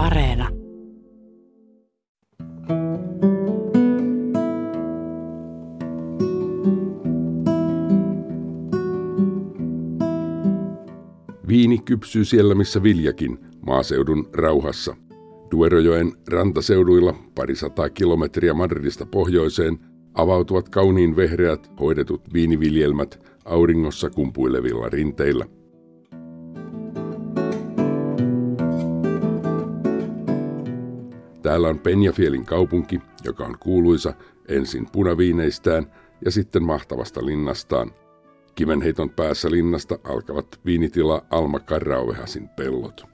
Areena. Viini kypsyy siellä, missä viljakin, maaseudun rauhassa. Duerojoen rantaseuduilla, pari sataa kilometriä Madridista pohjoiseen, avautuvat kauniin vehreät, hoidetut viiniviljelmät auringossa kumpuilevilla rinteillä. Täällä on Penjafielin kaupunki, joka on kuuluisa ensin punaviineistään ja sitten mahtavasta linnastaan. Kivenheiton päässä linnasta alkavat viinitila Alma Karrauvehasin pellot.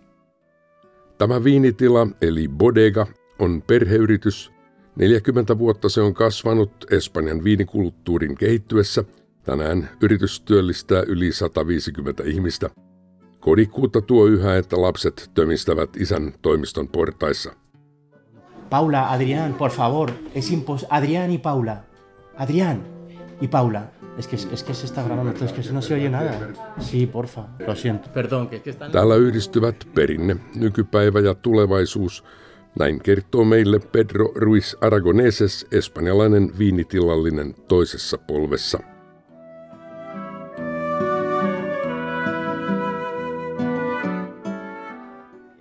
Tämä viinitila, eli bodega, on perheyritys. 40 vuotta se on kasvanut Espanjan viinikulttuurin kehittyessä. Tänään yritys työllistää yli 150 ihmistä. Kodikkuutta tuo yhä, että lapset tömistävät isän toimiston portaissa. Paula, Adrián, por favor, es impos... Adrián y Paula. Adrián y Paula. Es que, es que se está grabando, entonces que no se oye nada. Sí, porfa, lo siento. Perdón, que, que están... Täällä yhdistyvät perinne, nykypäivä ja tulevaisuus. Näin kertoo meille Pedro Ruiz Aragoneses, espanjalainen viinitilallinen toisessa polvessa.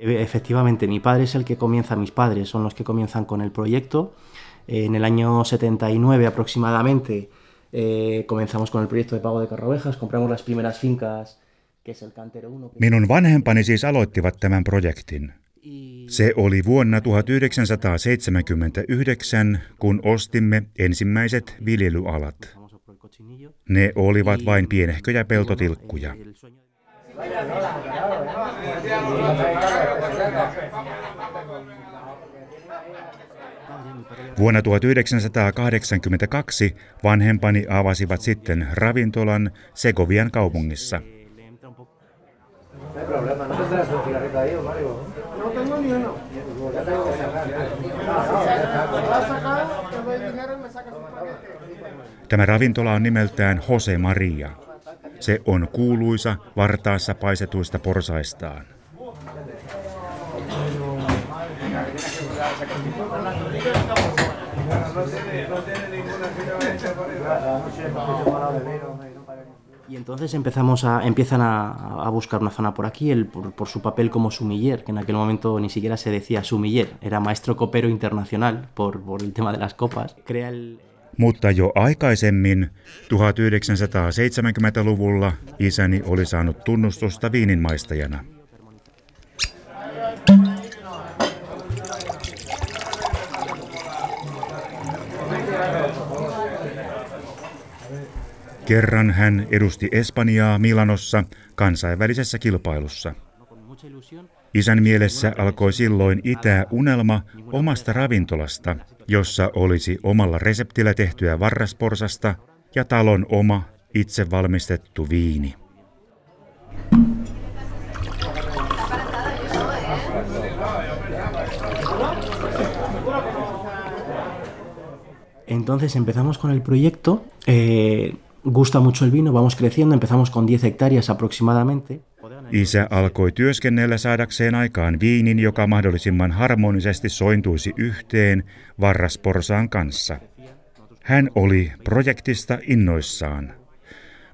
Efectivamente, mi padre es el que comienza, mis padres son los que comienzan con el proyecto. En el año 79 aproximadamente eh, comenzamos con el proyecto de pago de carrovejas, compramos las primeras fincas, que es el Cantero 1. Minun vanhempani siis aloittivat tämän projektin. Se oli vuonna 1979, kun ostimme ensimmäiset viljelyalat. Ne olivat vain pienehköjä peltotilkkuja. Vuonna 1982 vanhempani avasivat sitten ravintolan Segovian kaupungissa. Tämä ravintola on nimeltään Jose Maria. Se on kuuluisa vartaassa paisetuista porsaistaan. Y entonces empezamos a, empiezan a, buscar una zona por aquí, él por, por su papel como sumiller, que en aquel momento ni siquiera se decía sumiller, era maestro copero internacional por, por el tema de las copas. Crea el, Mutta jo aikaisemmin, 1970-luvulla, isäni oli saanut tunnustusta viininmaistajana. Kerran hän edusti Espanjaa Milanossa kansainvälisessä kilpailussa. Isän mielessä alkoi silloin itää unelma omasta ravintolasta, jossa olisi omalla reseptillä tehtyä varrasporsasta ja talon oma itse valmistettu viini. Entonces empezamos con el proyecto, eh, gusta mucho el vino, vamos creciendo, empezamos con 10 hectáreas aproximadamente. Isä alkoi työskennellä saadakseen aikaan viinin, joka mahdollisimman harmonisesti sointuisi yhteen varrasporsaan kanssa. Hän oli projektista innoissaan,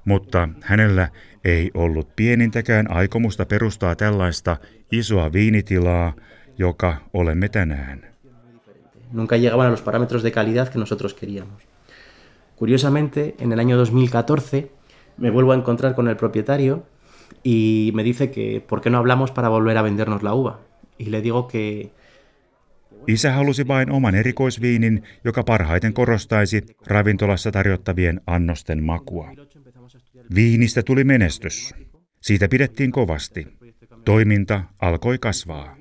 mutta hänellä ei ollut pienintäkään aikomusta perustaa tällaista isoa viinitilaa, joka olemme tänään. Nunca llegaban a los parámetros de calidad que nosotros queríamos. Curiosamente, en el año 2014 me vuelvo a encontrar con el propietario y me dice que por qué no hablamos para volver a vendernos la uva. Y le digo que Isä halusi vain oman erikoisviinin, joka parhaiten korostaisi ravintolassa tarjottavien annosten makua. Viinistä tuli menestys. Siitä pidettiin kovasti. Toiminta alkoi kasvaa.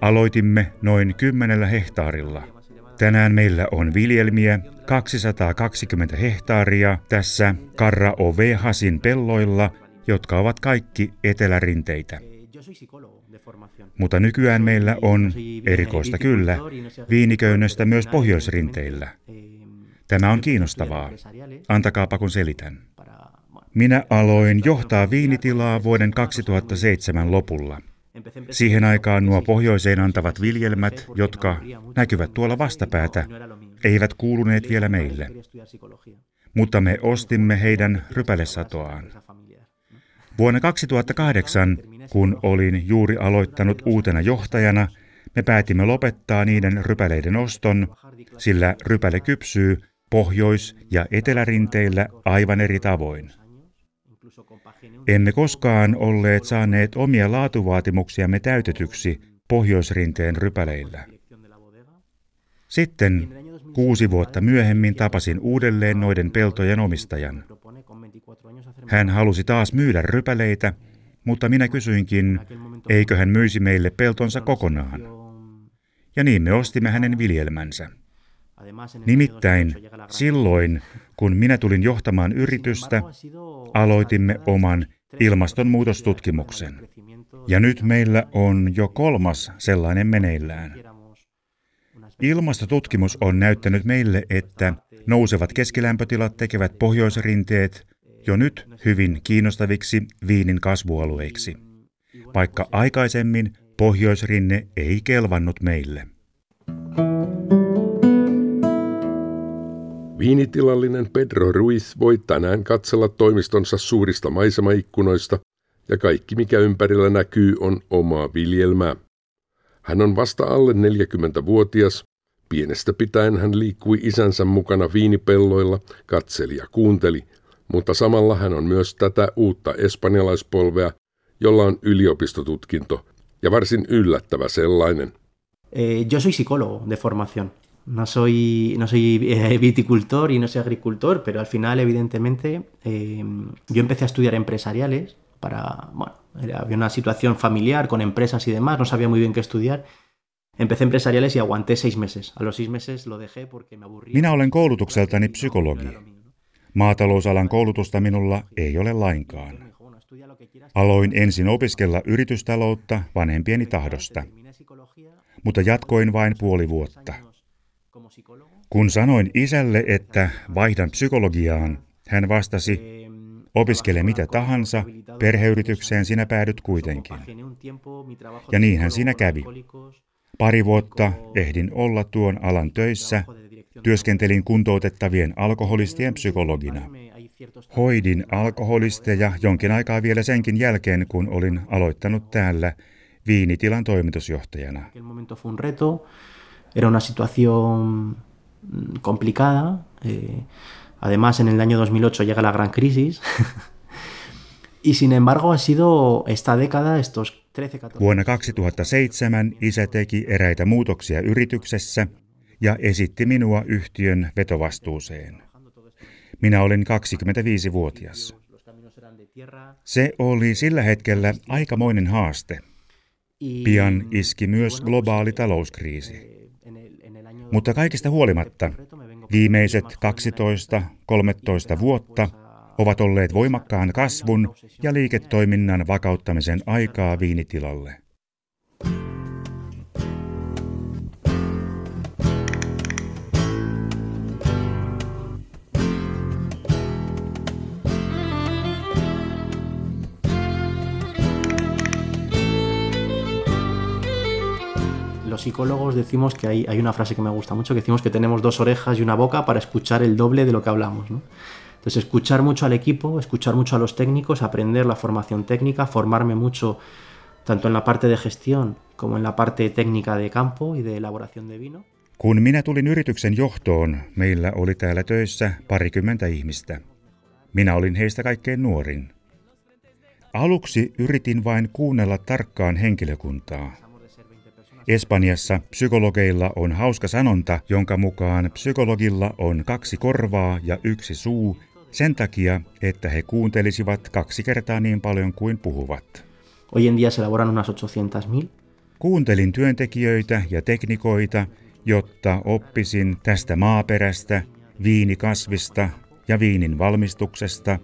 Aloitimme noin kymmenellä hehtaarilla. Tänään meillä on viljelmiä 220 hehtaaria tässä Karra Ovehasin pelloilla, jotka ovat kaikki etelärinteitä. Mutta nykyään meillä on, erikoista kyllä, viiniköynnöstä myös pohjoisrinteillä. Tämä on kiinnostavaa. Antakaapa kun selitän. Minä aloin johtaa viinitilaa vuoden 2007 lopulla. Siihen aikaan nuo pohjoiseen antavat viljelmät, jotka näkyvät tuolla vastapäätä, eivät kuuluneet vielä meille. Mutta me ostimme heidän rypälesatoaan. Vuonna 2008, kun olin juuri aloittanut uutena johtajana, me päätimme lopettaa niiden rypäleiden oston, sillä rypäle kypsyy pohjois- ja etelärinteillä aivan eri tavoin. Emme koskaan olleet saaneet omia laatuvaatimuksiamme täytetyksi pohjoisrinteen rypäleillä. Sitten kuusi vuotta myöhemmin tapasin uudelleen noiden peltojen omistajan. Hän halusi taas myydä rypäleitä, mutta minä kysyinkin, eikö hän myisi meille peltonsa kokonaan. Ja niin me ostimme hänen viljelmänsä. Nimittäin silloin, kun minä tulin johtamaan yritystä, aloitimme oman ilmastonmuutostutkimuksen. Ja nyt meillä on jo kolmas sellainen meneillään. Ilmastotutkimus on näyttänyt meille, että nousevat keskilämpötilat tekevät pohjoisrinteet jo nyt hyvin kiinnostaviksi viinin kasvualueiksi, vaikka aikaisemmin pohjoisrinne ei kelvannut meille. Viinitilallinen Pedro Ruiz voi tänään katsella toimistonsa suurista maisemaikkunoista ja kaikki mikä ympärillä näkyy on omaa viljelmää. Hän on vasta alle 40-vuotias. Pienestä pitäen hän liikkui isänsä mukana viinipelloilla, katseli ja kuunteli, mutta samalla hän on myös tätä uutta espanjalaispolvea, jolla on yliopistotutkinto ja varsin yllättävä sellainen. Eh, yo soy psicólogo de formación. No soy, no soy eh, viticultor y no soy agricultor, pero al final, evidentemente, eh, yo empecé a estudiar empresariales para, bueno, había una situación familiar con empresas y demás, no sabía muy bien qué estudiar. Empecé empresariales y aguanté seis meses. A los seis meses lo dejé porque me aburría. Minä olen koulutukseltani psykologi. Maatalousalan koulutusta minulla ei ole lainkaan. Aloin ensin opiskella yritystaloutta vanhempieni tahdosta, mutta jatkoin vain puoli vuotta. Kun sanoin isälle, että vaihdan psykologiaan, hän vastasi, opiskele mitä tahansa, perheyritykseen sinä päädyt kuitenkin. Ja niinhän siinä kävi. Pari vuotta ehdin olla tuon alan töissä, työskentelin kuntoutettavien alkoholistien psykologina. Hoidin alkoholisteja jonkin aikaa vielä senkin jälkeen, kun olin aloittanut täällä viinitilan toimitusjohtajana. Era una situación mm, complicada. Eh, además, en el año 2008 llega la gran crisis. y sin embargo, ha sido esta década, estos 13-14... Vuonna 2007 isä teki eräitä muutoksia yrityksessä ja esitti minua yhtiön vetovastuuseen. Minä olin 25-vuotias. Se oli sillä hetkellä aikamoinen haaste. Pian iski myös globaali talouskriisi. Mutta kaikista huolimatta viimeiset 12-13 vuotta ovat olleet voimakkaan kasvun ja liiketoiminnan vakauttamisen aikaa viinitilalle. Los psicólogos decimos que hay, hay, una frase que me gusta mucho, que decimos que tenemos dos orejas y una boca para escuchar el doble de lo que hablamos. ¿no? Entonces, escuchar mucho al equipo, escuchar mucho a los técnicos, aprender la formación técnica, formarme mucho tanto en la parte de gestión como en la parte técnica de campo y de elaboración de vino. Kun minä tulin yrityksen johtoon, meillä oli täällä töissä parikymmentä ihmistä. Minä olin heistä kaikkein nuorin. Aluksi yritin vain kuunnella tarkkaan henkilökuntaa. Espanjassa psykologeilla on hauska sanonta, jonka mukaan psykologilla on kaksi korvaa ja yksi suu, sen takia, että he kuuntelisivat kaksi kertaa niin paljon kuin puhuvat. Hoy en día se elaboran unas 800.000. Kuuntelin työntekijöitä ja teknikoita, jotta oppisin tästä maaperästä, viinikasvista ja viinin valmistuksesta.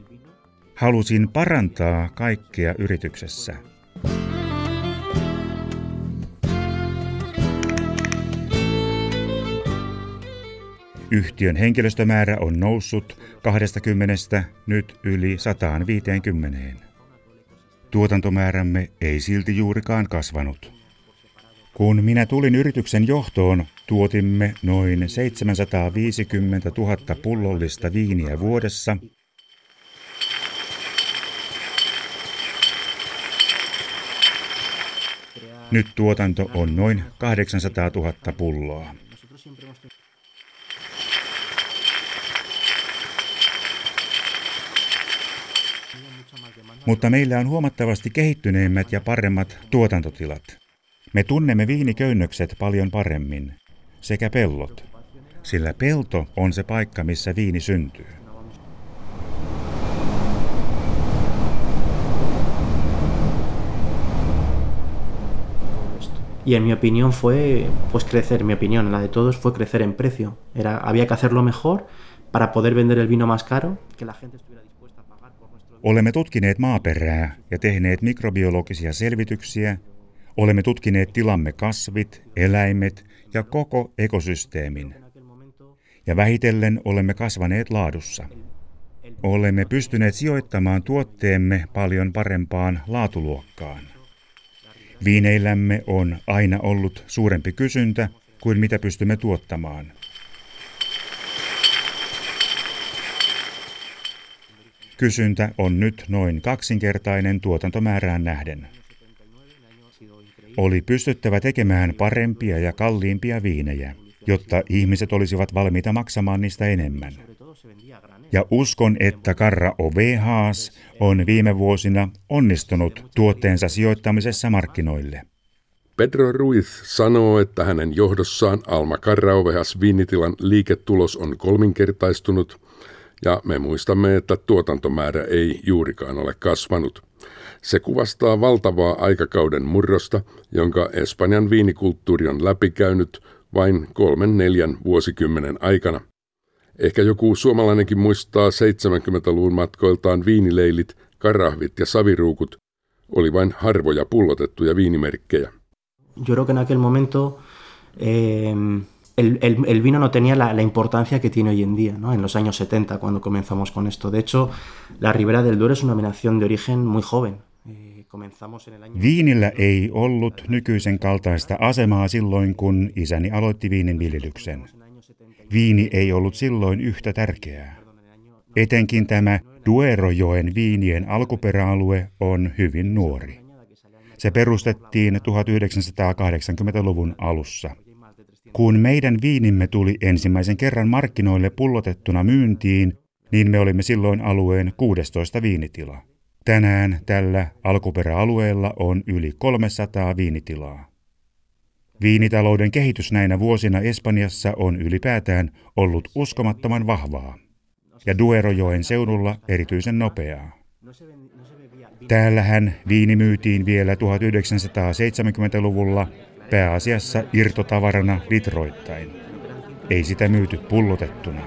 Halusin parantaa kaikkea yrityksessä. Yhtiön henkilöstömäärä on noussut 20 nyt yli 150. Tuotantomäärämme ei silti juurikaan kasvanut. Kun minä tulin yrityksen johtoon, tuotimme noin 750 000 pullollista viiniä vuodessa. Nyt tuotanto on noin 800 000 pulloa. Mutta meillä on huomattavasti kehittyneemmät ja paremmat tuotantotilat. Me tunnemme viiniköynnökset paljon paremmin, sekä pellot, sillä pelto on se paikka, missä viini syntyy. Y en mi opinión fue pues crecer, mi opinión, la de todos fue crecer en precio. Era, había que hacerlo mejor para poder vender el vino más caro, que la gente estuviera dispuesta a pagar por nuestro... Olemme tutkineet maaperää ja tehneet mikrobiologisia selvityksiä Olemme tutkineet tilamme kasvit, eläimet ja koko ekosysteemin. Ja vähitellen olemme kasvaneet laadussa. Olemme pystyneet sijoittamaan tuotteemme paljon parempaan laatuluokkaan. Viineillämme on aina ollut suurempi kysyntä kuin mitä pystymme tuottamaan. Kysyntä on nyt noin kaksinkertainen tuotantomäärään nähden. Oli pystyttävä tekemään parempia ja kalliimpia viinejä, jotta ihmiset olisivat valmiita maksamaan niistä enemmän. Ja uskon, että Karra Ove on viime vuosina onnistunut tuotteensa sijoittamisessa markkinoille. Pedro Ruiz sanoo, että hänen johdossaan Alma Carraovehas viinitilan liiketulos on kolminkertaistunut, ja me muistamme, että tuotantomäärä ei juurikaan ole kasvanut. Se kuvastaa valtavaa aikakauden murrosta, jonka Espanjan viinikulttuuri on läpikäynyt vain kolmen neljän vuosikymmenen aikana. Ehkä joku suomalainenkin muistaa 70-luvun matkoiltaan viinileilit, karahvit ja saviruukut, oli vain harvoja pullotettuja viinimerkkejä. Yo creo que en aquel momento eh, el, el, el, vino no tenía la, la, importancia que tiene hoy en día, ¿no? en los años 70 cuando comenzamos con esto. De hecho, la Ribera del Duero es una dominación de origen muy joven. Viinillä ei ollut nykyisen kaltaista asemaa silloin, kun isäni aloitti viinin viljelyksen. Viini ei ollut silloin yhtä tärkeää. Etenkin tämä Duerojoen viinien alkuperäalue on hyvin nuori. Se perustettiin 1980-luvun alussa. Kun meidän viinimme tuli ensimmäisen kerran markkinoille pullotettuna myyntiin, niin me olimme silloin alueen 16 viinitila. Tänään tällä alkuperäalueella on yli 300 viinitilaa. Viinitalouden kehitys näinä vuosina Espanjassa on ylipäätään ollut uskomattoman vahvaa ja Duerojoen seudulla erityisen nopeaa. Täällähän viini myytiin vielä 1970-luvulla pääasiassa irtotavarana. Ei sitä pullotettuna.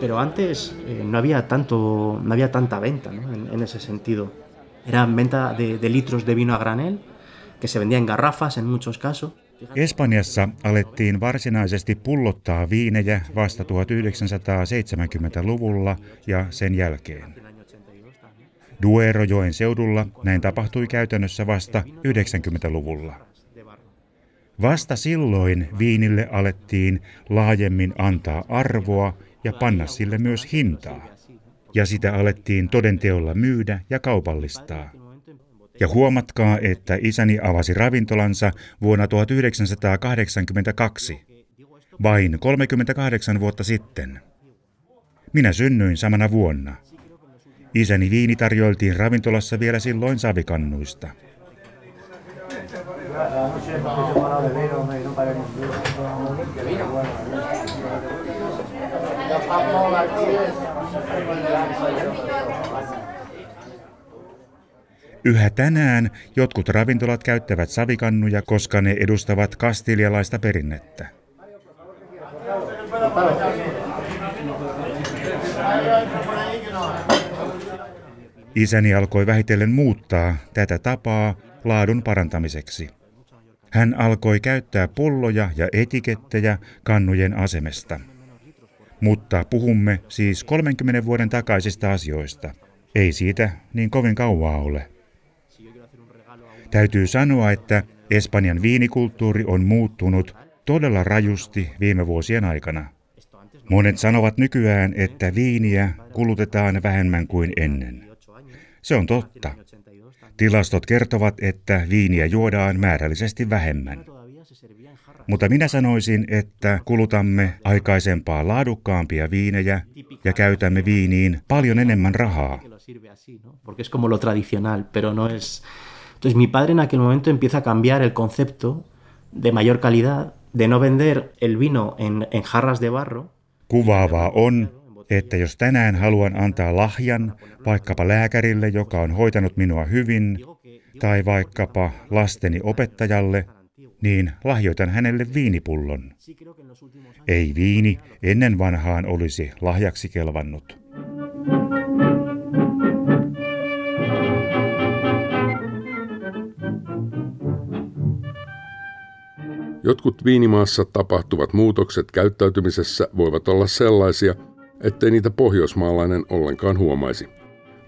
pero antes eh, no había tanto, no había tanta venta en, ese sentido. Era venta de litros de vino a granel, que se vendía en garrafas en muchos casos. Espanjassa alettiin varsinaisesti pullottaa viinejä vasta 1970-luvulla ja sen jälkeen. Duerojoen seudulla näin tapahtui käytännössä vasta 90-luvulla. Vasta silloin viinille alettiin laajemmin antaa arvoa ja panna sille myös hintaa. Ja sitä alettiin todenteolla myydä ja kaupallistaa. Ja huomatkaa, että isäni avasi ravintolansa vuonna 1982, vain 38 vuotta sitten. Minä synnyin samana vuonna. Isäni viini tarjoiltiin ravintolassa vielä silloin savikannuista. Yhä tänään jotkut ravintolat käyttävät savikannuja, koska ne edustavat kastilialaista perinnettä. Isäni alkoi vähitellen muuttaa tätä tapaa laadun parantamiseksi. Hän alkoi käyttää pulloja ja etikettejä kannujen asemesta. Mutta puhumme siis 30 vuoden takaisista asioista. Ei siitä niin kovin kauaa ole. Täytyy sanoa, että Espanjan viinikulttuuri on muuttunut todella rajusti viime vuosien aikana. Monet sanovat nykyään, että viiniä kulutetaan vähemmän kuin ennen. Se on totta. Tilastot kertovat, että viiniä juodaan määrällisesti vähemmän. Mutta minä sanoisin, että kulutamme aikaisempaa laadukkaampia viinejä ja käytämme viiniin paljon enemmän rahaa. Entonces mi padre en aquel momento empieza a cambiar el concepto de mayor calidad, de no vender el vino en, en jarras de barro. Kuvaavaa on, että jos tänään haluan antaa lahjan vaikkapa lääkärille, joka on hoitanut minua hyvin, tai vaikkapa lasteni opettajalle, niin lahjoitan hänelle viinipullon. Ei viini ennen vanhaan olisi lahjaksi kelvannut. Jotkut viinimaassa tapahtuvat muutokset käyttäytymisessä voivat olla sellaisia, ettei niitä pohjoismaalainen ollenkaan huomaisi.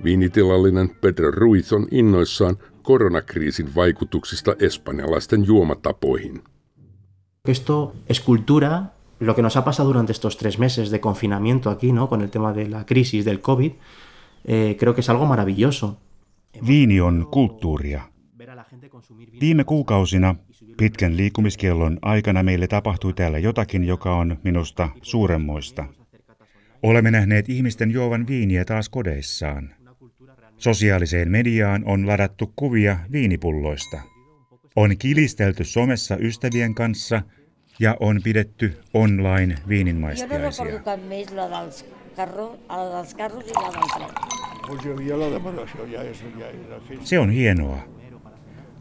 Viinitilallinen Pedro Ruiz on innoissaan koronakriisin vaikutuksista espanjalaisten juomatapoihin. Esto es cultura, lo que nos ha pasado durante estos tres meses de confinamiento aquí, ¿no? con el tema de la crisis del COVID, eh, creo que es algo maravilloso. Viini on kulttuuria. Viime kuukausina pitkän liikumiskiellon aikana meille tapahtui täällä jotakin, joka on minusta suuremmoista. Olemme nähneet ihmisten juovan viiniä taas kodeissaan. Sosiaaliseen mediaan on ladattu kuvia viinipulloista. On kilistelty somessa ystävien kanssa ja on pidetty online viininmaistiaisia. Se on hienoa.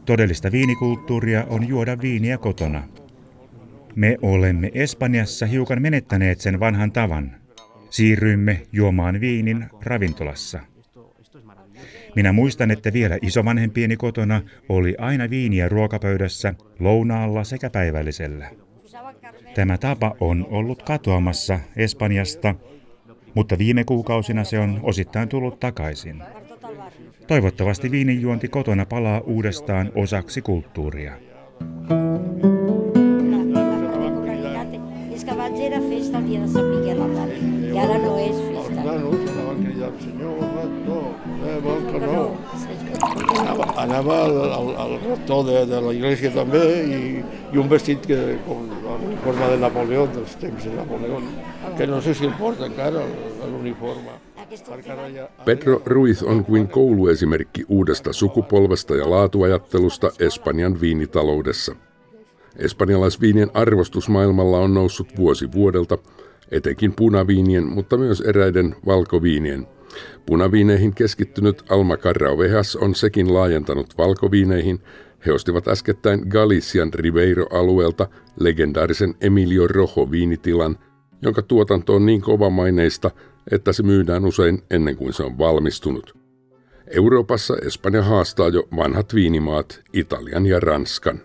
Todellista viinikulttuuria on juoda viiniä kotona. Me olemme Espanjassa hiukan menettäneet sen vanhan tavan. Siirryimme juomaan viinin ravintolassa. Minä muistan, että vielä isovanhempieni kotona oli aina viiniä ruokapöydässä, lounaalla sekä päivällisellä. Tämä tapa on ollut katoamassa Espanjasta, mutta viime kuukausina se on osittain tullut takaisin. Toivottavasti viininjuonti kotona palaa uudestaan osaksi kulttuuria. Anava al, al, rector de, de la iglesia també i, i un vestit que, com l'uniforme de Napoleó, dels temps de Napoleó, que no sé si el porta encara l'uniforme. Pedro Ruiz on kuin kouluesimerkki uudesta sukupolvesta ja laatuajattelusta Espanjan viinitaloudessa. Espanjalaisviinien arvostus maailmalla on noussut vuosi vuodelta, etenkin punaviinien, mutta myös eräiden valkoviinien. Punaviineihin keskittynyt Alma Carrao-Vehas on sekin laajentanut valkoviineihin. He ostivat äskettäin Galician Ribeiro-alueelta legendaarisen Emilio Rojo viinitilan, jonka tuotanto on niin kovamaineista, että se myydään usein ennen kuin se on valmistunut. Euroopassa Espanja haastaa jo vanhat viinimaat Italian ja Ranskan.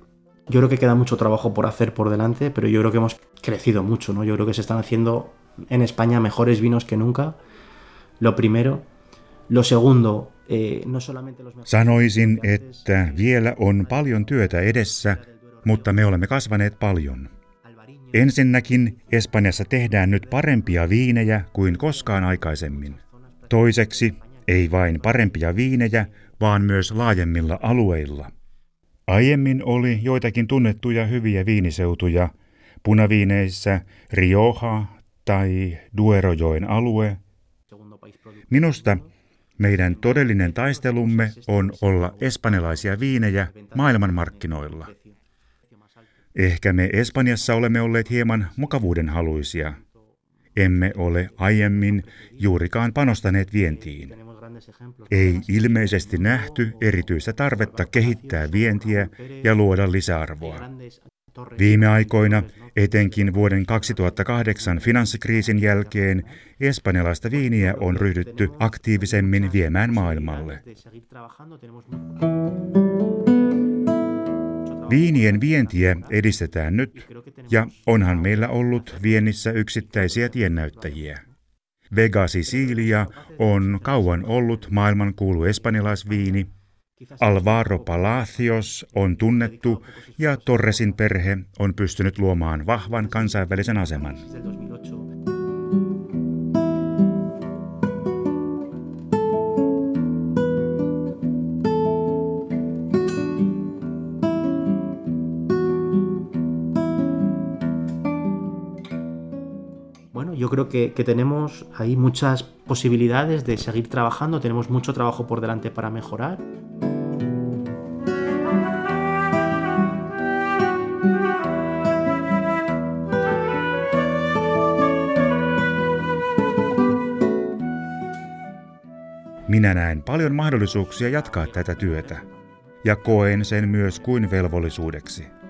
Yo creo que queda mucho trabajo por hacer por delante, pero yo creo que hemos crecido mucho, ¿no? Yo creo que se están haciendo en España mejores vinos que nunca. Lo primero. Lo segundo, eh, no solamente los Sanoisin, että vielä on paljon työtä edessä, mutta me olemme kasvaneet paljon. Ensinnäkin Espanjassa tehdään nyt parempia viinejä kuin koskaan aikaisemmin. Toiseksi ei vain parempia viinejä, vaan myös laajemmilla alueilla. Aiemmin oli joitakin tunnettuja hyviä viiniseutuja, punaviineissä Rioja tai Duerojoen alue. Minusta meidän todellinen taistelumme on olla espanjalaisia viinejä maailmanmarkkinoilla – Ehkä me Espanjassa olemme olleet hieman mukavuudenhaluisia. Emme ole aiemmin juurikaan panostaneet vientiin. Ei ilmeisesti nähty erityistä tarvetta kehittää vientiä ja luoda lisäarvoa. Viime aikoina, etenkin vuoden 2008 finanssikriisin jälkeen, espanjalaista viiniä on ryhdytty aktiivisemmin viemään maailmalle. Viinien vientiä edistetään nyt, ja onhan meillä ollut viennissä yksittäisiä tiennäyttäjiä. Vega Sicilia on kauan ollut maailmankuulu espanjalaisviini. Alvaro Palacios on tunnettu ja Torresin perhe on pystynyt luomaan vahvan kansainvälisen aseman. Creo que, que, tenemos ahí muchas posibilidades de seguir trabajando, tenemos mucho trabajo por delante para mejorar. Minä näen paljon mahdollisuuksia jatkaa tätä työtä ja koen sen myös kuin velvollisuudeksi.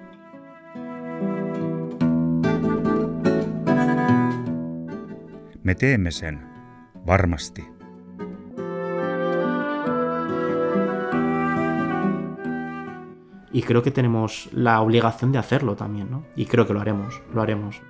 Me teemme varmasti. Y creo que tenemos la obligación de hacerlo también, ¿no? Y creo que lo haremos, lo haremos.